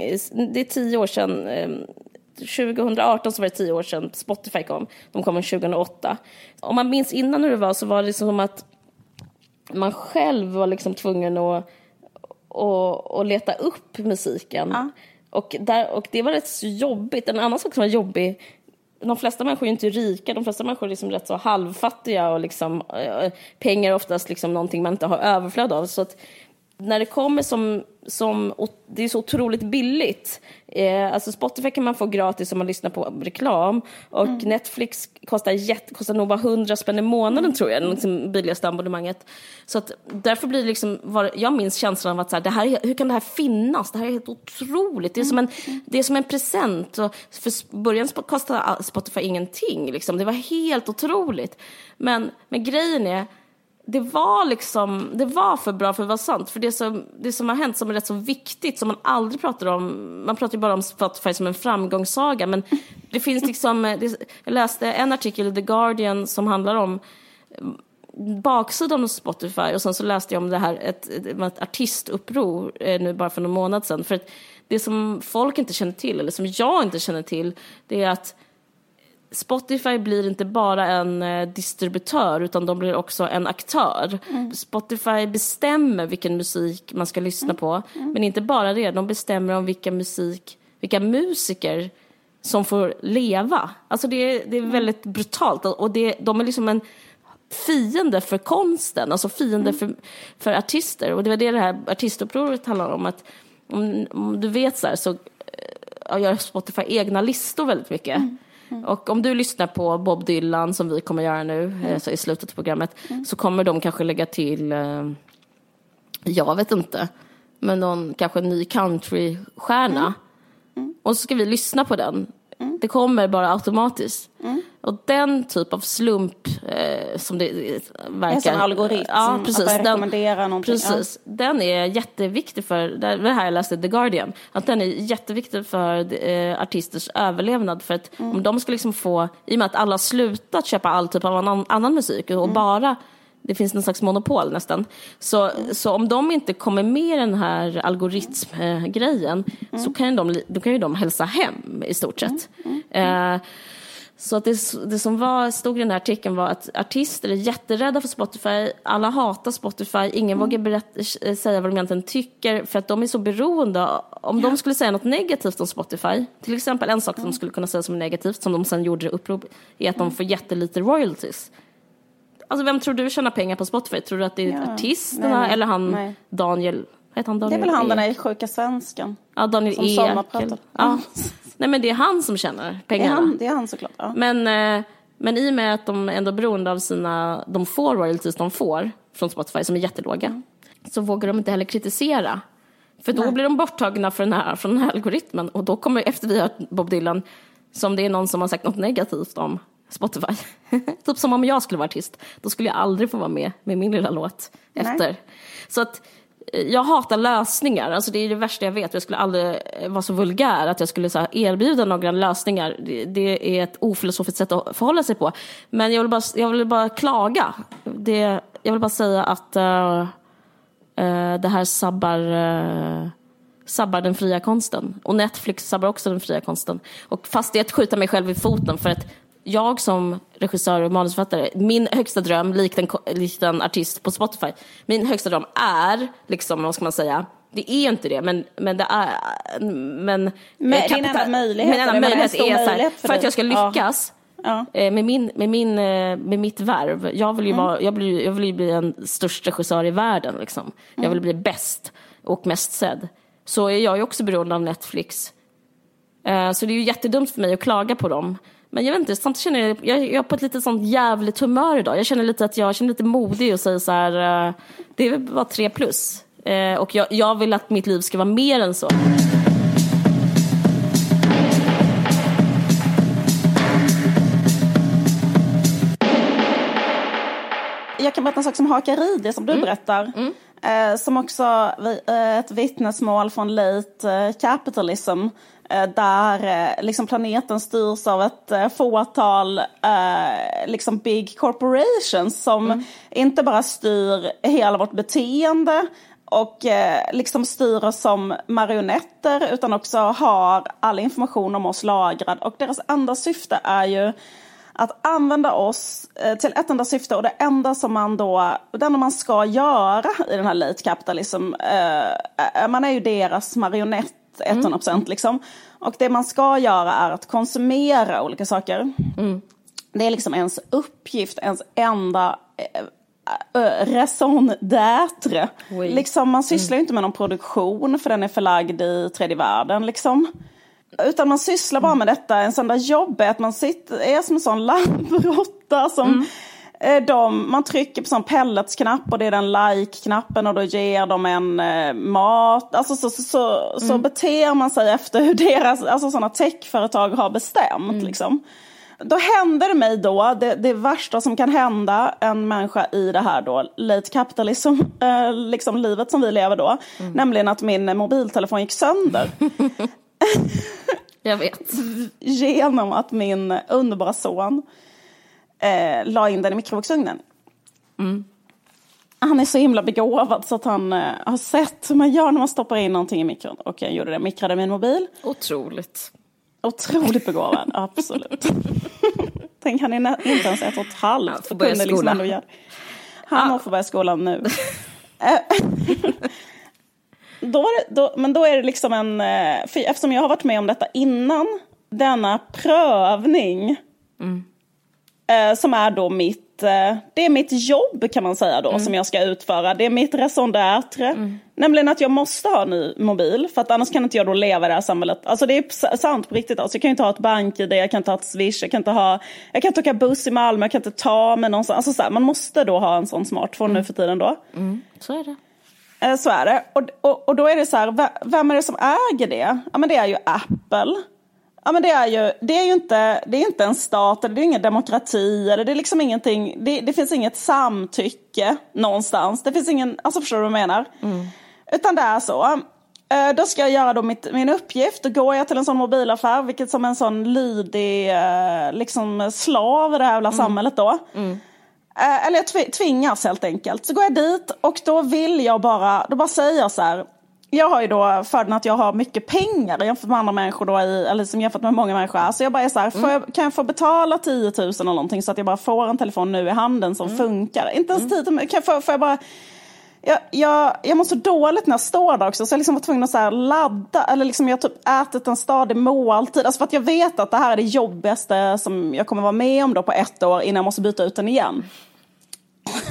det är tio år sedan, ehm, 2018 så var det tio år sedan Spotify kom. De kom 2008. Om man minns innan hur det var så var det som att man själv var liksom tvungen att, att, att leta upp musiken. Ja. Och, där, och det var rätt så jobbigt. En annan sak som var jobbig, de flesta människor är inte rika, de flesta människor är liksom rätt så halvfattiga och liksom, eh, pengar är oftast liksom någonting man inte har överflöd av. Så att när det kommer som, som det är så otroligt billigt. Eh, alltså Spotify kan man få gratis om man lyssnar på reklam. Och Netflix kostar, jätte, kostar nog bara 100 spänn i månaden tror jag, liksom billigaste abonnemanget. Så att därför blir det liksom, var, jag minns känslan av att så här, det här, är- hur kan det här finnas? Det här är helt otroligt. Det är som en, det är som en present. Och för början kostade Spotify ingenting. Liksom. Det var helt otroligt. Men, men grejen är, det var liksom, det var för bra för att vara sant. För det som, det som har hänt som är rätt så viktigt, som man aldrig pratar om, man pratar ju bara om Spotify som en framgångssaga, men det finns liksom, eh, det, jag läste en artikel i The Guardian som handlar om mm, baksidan av Spotify och sen så läste jag om det här, ett, ett, ett artistuppror eh, nu bara för någon månad sedan. För att det som folk inte känner till, eller som jag inte känner till, det är att Spotify blir inte bara en eh, distributör utan de blir också en aktör. Spotify bestämmer vilken musik man ska lyssna på. Men inte bara det, de bestämmer om vilka musik, vilka musiker som får leva. Alltså det är, det är väldigt brutalt och det, de är liksom en fiende för konsten, alltså fiende för, för artister. Och det var det det här artistupproret handlar om. Att om, om du vet så här så eh, gör Spotify egna listor väldigt mycket. Och om du lyssnar på Bob Dylan som vi kommer göra nu eh, så i slutet av programmet så kommer de kanske lägga till, eh, jag vet inte, men någon kanske ny countrystjärna. Och så ska vi lyssna på den. Det kommer bara automatiskt. Och den typ av slump eh, som det eh, verkar... Det är som en algoritm, Ja, att precis. Den, rekommendera någonting. precis. Den är jätteviktig för, det här jag läste The Guardian, att den är jätteviktig för eh, artisters överlevnad. För att om de ska liksom få, i och med att alla slutat köpa all typ av annan, annan musik och bara det finns någon slags monopol nästan. Så, så om de inte kommer med i den här algoritmgrejen så kan ju de, då kan ju de hälsa hem i stort sett. Eh, så att det, det som var, stod i den här artikeln var att artister är jätterädda för Spotify, alla hatar Spotify, ingen vågar berätta, eh, säga vad de egentligen tycker för att de är så beroende. Om de skulle säga något negativt om Spotify, till exempel en sak som de skulle kunna säga som är negativt, som de sen gjorde upprop, är att de får jättelite royalties. Alltså vem tror du tjänar pengar på Spotify? Tror du att det är Ja, artisterna eller han nej. Daniel, heter han Det Daniel? är väl han den Ek? i Sjuka Svenskan. Ja, Daniel som Ek. sommarpratar. Ja. Nej men det är han som tjänar Det är pengarna. han, det är han såklart. Ja. Men, eh, men i och med att de ändå är beroende av sina, de få royalties de får från Spotify som är jättelåga, så vågar de inte heller kritisera. För då blir de borttagna från den, här, från den här algoritmen och då kommer, efter vi har hört Bob Dylan, som det är någon som har sagt något negativt om Spotify. <laughs> typ som om jag skulle vara artist, då skulle jag aldrig få vara med med min lilla låt efter. Så att jag hatar lösningar, alltså det är det värsta jag vet. Jag skulle aldrig eh, vara så vulgär att jag skulle så här, erbjuda några lösningar. Det, det, är ett ofilosofiskt sätt att förhålla sig på. Men jag vill bara, jag vill bara klaga. Det, jag vill bara säga att uh, uh, det här sabbar, uh, sabbar den fria konsten. Och Netflix sabbar också den fria konsten. Och fast det är att skjuta mig själv i foten för att jag som regissör och manusförfattare, min högsta dröm, likt en, likt en artist på Spotify, min högsta dröm är, liksom, vad ska man säga, det är inte det, men, men det är... Men, men eh, din enda möjlighet, min enda möjlighet är, så här, för, för att jag ska lyckas ja. Ja. Eh, med, min, med, min, eh, med mitt värv. Jag vill ju, mm. vara, jag vill, jag vill ju bli en störst regissör i världen. Liksom. Mm. Jag vill bli bäst och mest sedd. Så är jag ju också beroende av Netflix. Så det är ju jättedumt för mig att klaga på dem. Men jag vet inte, samtidigt känner jag, jag, jag är på ett lite sånt jävligt humör idag. Jag känner lite att jag känner lite modig och säger så här, uh, det är bara tre plus. Uh, och jag, jag vill att mitt liv ska vara mer än så. Jag kan berätta en sak som hakar i det som du mm. berättar. Mm. Eh, som också eh, ett vittnesmål från late eh, capitalism där eh, liksom planeten styrs av ett eh, fåtal liksom big corporations som mm. inte bara styr hela vårt beteende och liksom styr oss som marionetter utan också har all information om oss lagrad. Och deras enda syfte är ju att använda oss till ett enda syfte och det enda som man då, det enda man ska göra i den här late capitalism, man är ju deras marionett 100 procent. Mm. Liksom. Och det man ska göra är att konsumera olika saker. Mm. Det är liksom ens uppgift, ens enda äh, raison d'être. Oui. Liksom, man sysslar mm. inte med någon produktion för den är förlagd i tredje världen. Liksom. Utan man sysslar bara med detta. Ens enda jobb är att man sitter, är som en sån <laughs> labbråtta som mm. Eh, de, man trycker på sån pelletsknapp och det är den like-knappen och då ger de en eh, mat. Alltså så, så, så, mm. så, beter man sig efter hur deras, alltså sådana techföretag har bestämt. Mm. Liksom. Då händer det mig då, det, det, värsta som kan hända en människa i det här då, late capitalism, eh, liksom livet som vi lever då. Mm. Nämligen att min mobiltelefon gick sönder. <laughs> Jag vet. <laughs> Genom att min underbara son eh, la in den i mikrovågsugnen. Mm. Han är så himla begåvad så att han eh, har sett hur man gör när man stoppar in någonting i mikron. Och jag gjorde det, mikrade min mobil. Otroligt. Otroligt begåvad, <laughs> absolut. <laughs> Tänk han är inte ens ett och ett halvt. Han får börja liksom skolan. Liksom han ah. får börja skolan nu. <laughs> då, då, men då är det liksom en, eh, eftersom jag har varit med om detta innan, denna prövning mm. Eh, som är då mitt, eh, det är mitt jobb kan man säga då mm. som jag ska utföra. Det är mitt raison d'être. Mm. Nämligen att jag måste ha en ny mobil för att annars kan inte jag då leva i det här samhället. Alltså det är sant på riktigt. Alltså jag kan inte ha ett bank-id, jag kan inte ha ett swish, jag kan inte ha, jag kan inte åka buss i Malmö, jag kan inte ta mig någonstans. Alltså så här, man måste då ha en sån smartphone mm. nu för tiden då. Mm. Så är det. Eh, så är det. Och, och, och då är det så här, vem är det som äger det? Ja men det är ju Apple. Ja, men det, är ju, det är ju inte, det är inte en stat, det är ingen demokrati, eller det, är liksom ingenting, det, det finns inget samtycke någonstans. Det finns ingen, alltså förstår du vad jag menar? Mm. Utan det är så. Eh, då ska jag göra då mitt, min uppgift. Då går jag till en sån mobilaffär, vilket som en sån lydig eh, liksom slav i det här jävla mm. samhället då. Mm. Eh, eller jag tvingas helt enkelt. Så går jag dit och då vill jag bara, då bara säger jag så här jag har ju då fördelen att jag har mycket pengar jämfört med andra människor då, i, eller som jämfört med många människor. Så jag bara är så här, mm. jag, kan jag få betala 10 000 eller någonting så att jag bara får en telefon nu i handen som mm. funkar? Inte ens 10 000, kan jag, får, får jag bara jag, jag, jag mår så dåligt när jag står där också så jag liksom var tvungen att så ladda eller liksom jag har typ ätit en stadig måltid. Alltså för att jag vet att det här är det jobbigaste som jag kommer vara med om då på ett år innan jag måste byta ut den igen.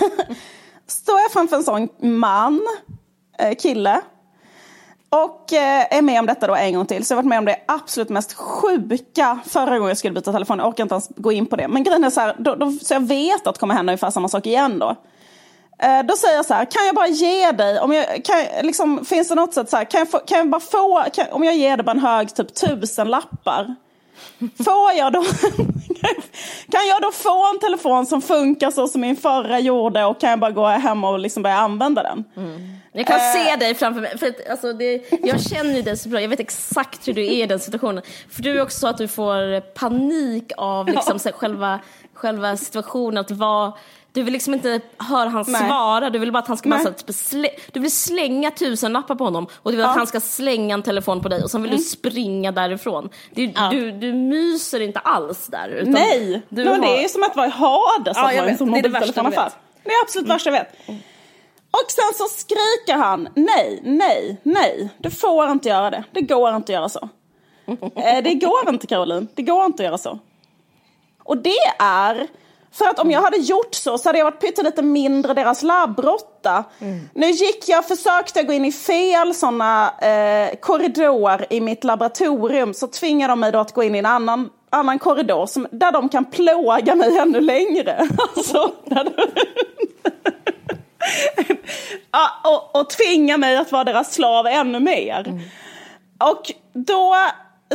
<laughs> Står jag framför en sån man, eh, kille och eh, är med om detta då en gång till. Så jag har varit med om det absolut mest sjuka förra gången jag skulle byta telefon. Jag orkar inte ens gå in på det. Men grejen är så här, då, då, så jag vet att det kommer hända ungefär samma sak igen då. Eh, då säger jag så här, kan jag bara ge dig, om jag, kan, liksom, finns det något sätt så här, kan jag, få, kan jag bara få, kan, om jag ger dig bara en hög typ tusen lappar. Får jag då, <laughs> kan jag då få en telefon som funkar så som min förra gjorde och kan jag bara gå hem och liksom börja använda den? Mm. Jag kan uh, se dig framför mig. För att, alltså, det, jag känner ju dig så bra. Jag vet exakt hur du är i den situationen. För du är också så att du får panik av liksom, ja. själva, själva situationen. Att vara du vill liksom inte höra han Nej. svara, du vill bara att han ska bara, slä, du vill slänga tusen lappar på honom och du vill ja. att han ska slänga en telefon på dig och sen vill mm. du springa därifrån. Du, ja. du, du myser inte alls där. Nej, du har... det är som att vara i Hades ja, att vara en sån mobiltelefonaffär. Det är absolut mm. värsta jag vet. Och sen så skriker han nej, nej, nej. Du får inte göra det. Det går inte att göra så. <laughs> Eh, det går inte Caroline. Det går inte att göra så. Och det är för att om jag hade gjort så så hade jag varit pyttelite mindre deras labbrotta. Mm. Nu gick jag, försökte gå in i fel sådana eh, korridor i mitt laboratorium så tvingade de mig då att gå in i en annan, annan korridor som, där de kan plåga mig ännu längre. <laughs> Alltså, <laughs> och, och tvinga mig att vara deras slav ännu mer. Mm. Och då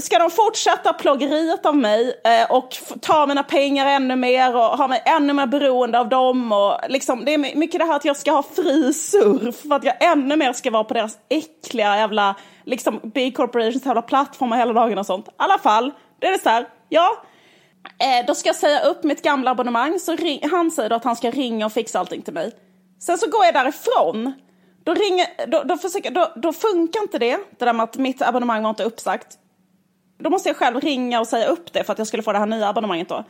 ska de fortsätta plågeriet av mig eh, och ta mina pengar ännu mer och ha mig ännu mer beroende av dem. Och liksom, det är mycket det här att jag ska ha fri surf för att jag ännu mer ska vara på deras äckliga jävla liksom, big corporations jävla plattformar hela dagen och sånt. I alla fall, det är det så här, ja, eh, då ska jag säga upp mitt gamla abonnemang så ring, han säger då att han ska ringa och fixa allting till mig. Sen så går jag därifrån då, ringer, då, då, försöker, då, då funkar inte det, det där med att mitt abonnemang var inte uppsagt. Då måste jag själv ringa och säga upp det för att jag skulle få det här nya abonnemanget då.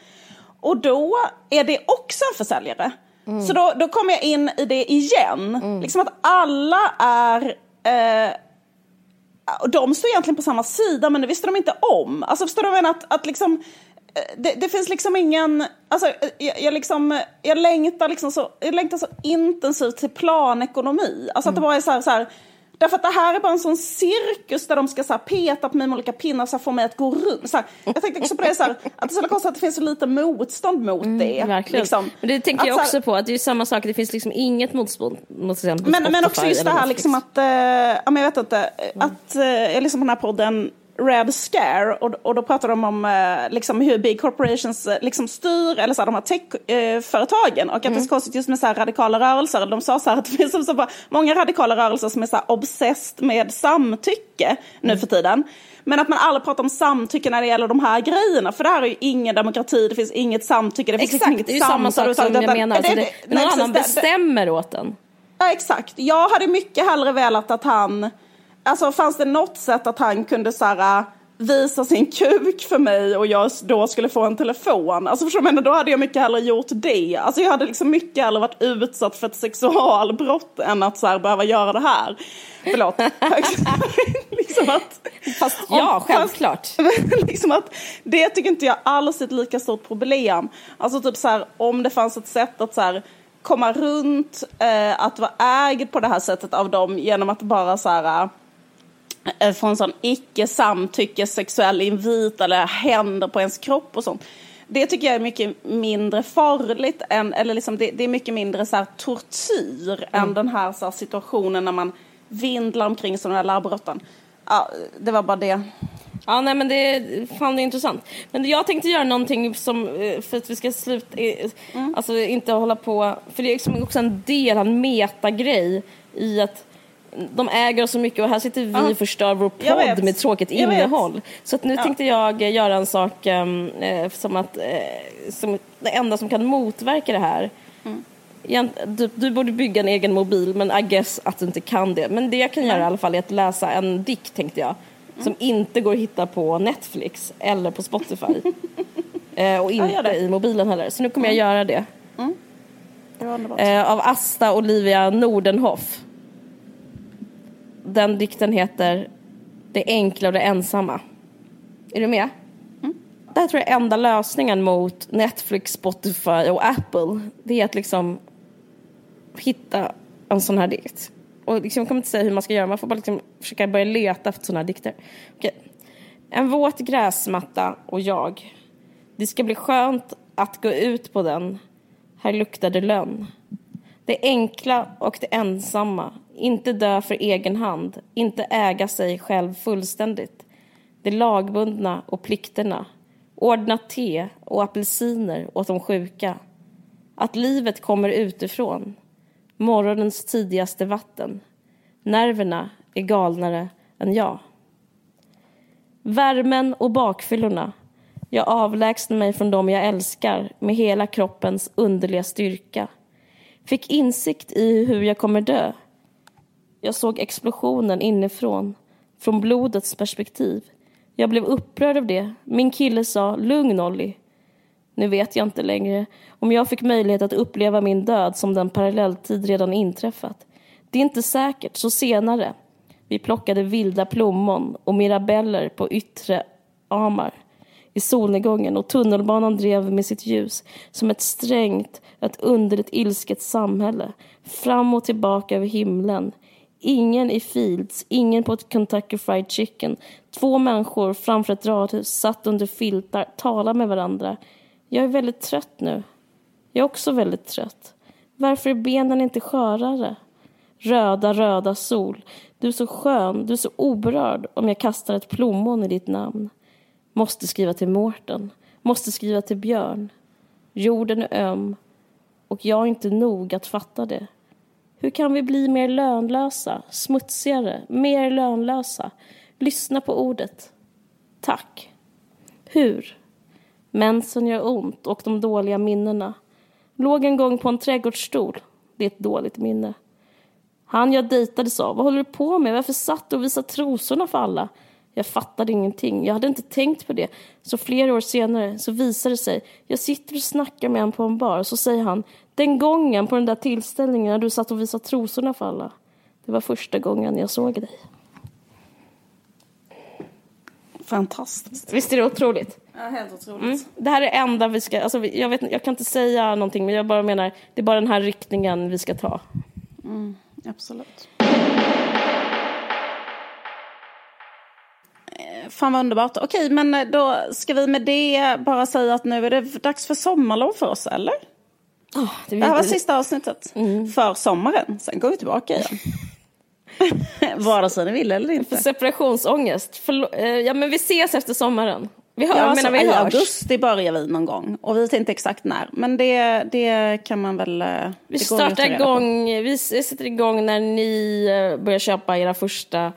Och då är det också en försäljare. Mm. Så då, då kommer jag in i det igen. Mm. Liksom att alla är... Eh, de står egentligen på samma sida men det visste de inte om. Alltså förstår du vad jag menar? Att, att liksom, det, det, finns liksom ingen... Alltså, jag, jag, liksom, jag, längtar liksom så, jag längtar så intensivt till planekonomi. Alltså mm. att det bara är så här, så här Därför att det här är bara en sån cirkus där de ska så här, peta på mig med olika pinnar och få mig att gå runt. Så här, jag tänkte också på det, så här, att det är så konstigt att det finns så lite motstånd mot mm, det. Verkligen. Liksom. Men det tänker jag också på, att det är samma sak, det finns liksom inget motstånd mot men, men också just det här liksom att, äh, jag vet inte, mm. att äh, på den här podden Red Scare och, och då pratar de om eh, liksom, hur big corporations eh, liksom, styr eller så här, de här techföretagen eh, och att mm. det är så konstigt just med så här, radikala rörelser. De sa så här, att det finns så bara, många radikala rörelser som är så här, obsessed med samtycke mm. nu för tiden. Men att man aldrig pratar om samtycke när det gäller de här grejerna. För det här är ju ingen demokrati, det finns inget samtycke, det finns exakt, liksom inget det är ju samma sak som jag menar. Det, det, det, någon annan bestämmer åt en. Ja, exakt. Jag hade mycket hellre velat att han Alltså fanns det något sätt att han kunde så här, äh, visa sin kuk för mig och jag då skulle få en telefon. Alltså förstår du, då hade jag mycket hellre gjort det. Alltså jag hade liksom mycket hellre varit utsatt för ett sexualbrott än att så här, behöva göra det här. Förlåt. <laughs> <laughs> liksom att, fast ja, självklart. <laughs> Fast, liksom att, det tycker inte jag alls är ett lika stort problem. Alltså typ så här, om det fanns ett sätt att så här, komma runt eh, att vara ägd på det här sättet av dem genom att bara så här Eh, få en sån icke samtycke sexuell invit eller händer på ens kropp och sånt. Det tycker jag är mycket mindre farligt, än, eller liksom det, det är mycket mindre så här, tortyr mm. än den här, så här, situationen när man vindlar omkring som den här labbrotten. Ja, det var bara det. Ja, nej men det, fan det är intressant. Men jag tänkte göra någonting som, eh, för att vi ska sluta, eh, mm. alltså inte hålla på, för det är liksom också en del, en metagrej i att de äger så mycket och här sitter vi och förstör vår podd med tråkigt jag innehåll. Vet. Så att nu ja. tänkte jag göra en sak um, eh, som att, eh, som det enda som kan motverka det här. Mm. Du, du, borde bygga en egen mobil men I guess att du inte kan det. Men det jag kan göra i alla fall är att läsa en dikt tänkte jag. Mm. Som inte går att hitta på Netflix eller på Spotify. <laughs> eh, och inte i mobilen heller. Så nu kommer mm. jag göra det. Mm. det eh, av Asta Olivia Nordenhoff den dikten heter Det enkla och det ensamma. Är du med? Mm. Det här tror jag är enda lösningen mot Netflix, Spotify och Apple. Det är att liksom hitta en sån här dikt. Och liksom, jag kommer inte säga hur man ska göra, man får bara liksom försöka börja leta efter såna här dikter. Okej. En våt gräsmatta och jag. Det ska bli skönt att gå ut på den. Här luktar det lönn. Det enkla och det ensamma inte dö för egen hand, inte äga sig själv fullständigt. Det lagbundna och plikterna. Ordna te och apelsiner åt de sjuka. Att livet kommer utifrån. Morgonens tidigaste vatten. Nerverna är galnare än jag. Värmen och bakfyllorna. Jag avlägsnar mig från dem jag älskar med hela kroppens underliga styrka. Fick insikt i hur jag kommer dö. Jag såg explosionen inifrån, från blodets perspektiv. Jag blev upprörd av det. Min kille sa lugn Olli. Nu vet jag inte längre om jag fick möjlighet att uppleva min död som den parallelltid redan inträffat. Det är inte säkert, så senare. Vi plockade vilda plommon och mirabeller på yttre Amar i solnedgången och tunnelbanan drev med sitt ljus som ett strängt, ett underligt ilsket samhälle fram och tillbaka över himlen. Ingen i Fields, ingen på ett Kentucky Fried Chicken. Två människor framför ett radhus, satt under filtar, talade med varandra. Jag är väldigt trött nu. Jag är också väldigt trött. Varför är benen inte skörare? Röda, röda sol. Du är så skön, du är så oberörd om jag kastar ett plommon i ditt namn. Måste skriva till Mårten. Måste skriva till Björn. Jorden är öm och jag är inte nog att fatta det. Hur kan vi bli mer lönlösa, smutsigare, mer lönlösa? Lyssna på ordet. Tack. Hur? Mensen gör ont och de dåliga minnena. Låg en gång på en trädgårdsstol. Det är ett dåligt minne. Han jag dejtade sa, vad håller du på med? Varför satt du och visade trosorna för alla? Jag fattade ingenting. Jag hade inte tänkt på det. Så flera år senare så visar det sig. Jag sitter och snackar med honom på en bar. Så säger han. Den gången på den där tillställningen när du satt och visade trosorna för alla. Det var första gången jag såg dig. Fantastiskt. Visst är det otroligt? Ja, helt otroligt. Mm. Det här är enda vi ska... Alltså, jag, vet, jag kan inte säga någonting men jag bara menar det är bara den här riktningen vi ska ta. Mm, absolut. Fan vad underbart. Okej, men då ska vi med det bara säga att nu är det dags för sommarlov för oss, eller? Oh, det, det här var sista avsnittet mm. för sommaren. Sen går vi tillbaka igen. <laughs> Vare sig ni vill eller inte. För separationsångest. För, eh, ja, men vi ses efter sommaren. Vi hör, ja, alltså, vi I hörs. augusti börjar vi någon gång. Och vi vet inte exakt när. Men det, det kan man väl... Eh, vi startar igång, vi sätter igång när ni eh, börjar köpa era första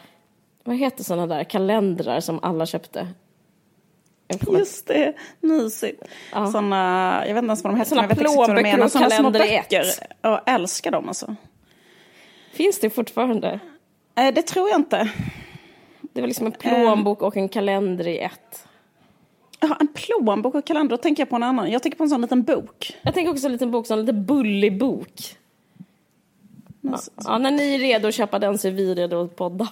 vad heter sådana där kalendrar som alla köpte? Just det, mysigt. Ja. Såna, jag vet inte ens vad de heter. Såna plånböcker och kalender i ett. Jag älskar dem alltså. Finns det fortfarande? Eh, det tror jag inte. Det var liksom en plånbok och en kalender i ett. Ja, en plånbok och kalender, då tänker jag på en annan. Jag tänker på en sån liten bok. Jag tänker också en liten bok, en liten bullig bok. Ja, ja, när ni är redo att köpa den så är vi redo att podda.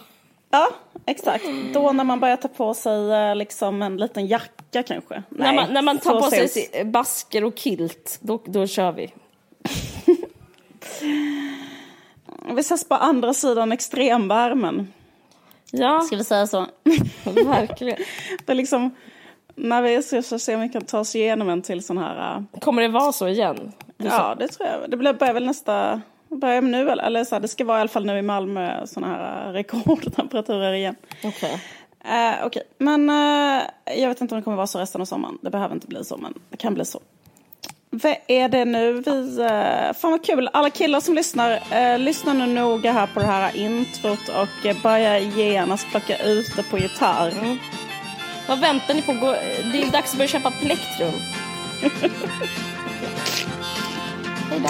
Ja, exakt. Då när man börjar ta på sig eh, liksom en liten jacka kanske. Nej, när, man, när man tar på ses. sig basker och kilt, då, då kör vi. <laughs> vi ses på andra sidan extremvärmen. Ja. Ska vi säga så? <laughs> Verkligen. <laughs> det är liksom, när vi ska se om vi kan ta oss igenom en till sån här... Uh... Kommer det vara så igen? Ja, det tror jag. Det börjar väl nästa börjar nu, eller så här, det ska vara i alla fall nu i Malmö sådana här rekordtemperaturer igen. Okej. Okay. Uh, okay. Men uh, jag vet inte om det kommer vara så resten av sommaren. Det behöver inte bli så, men det kan bli så. Vad är det nu vi... Uh, fan vad kul! Alla killar som lyssnar, lyssna nu noga här på det här introt och börja genast plocka ut det på gitarr. Mm. Vad väntar ni på? Det är dags att börja köpa plektrum. <laughs> Hej då.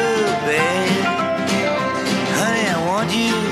you.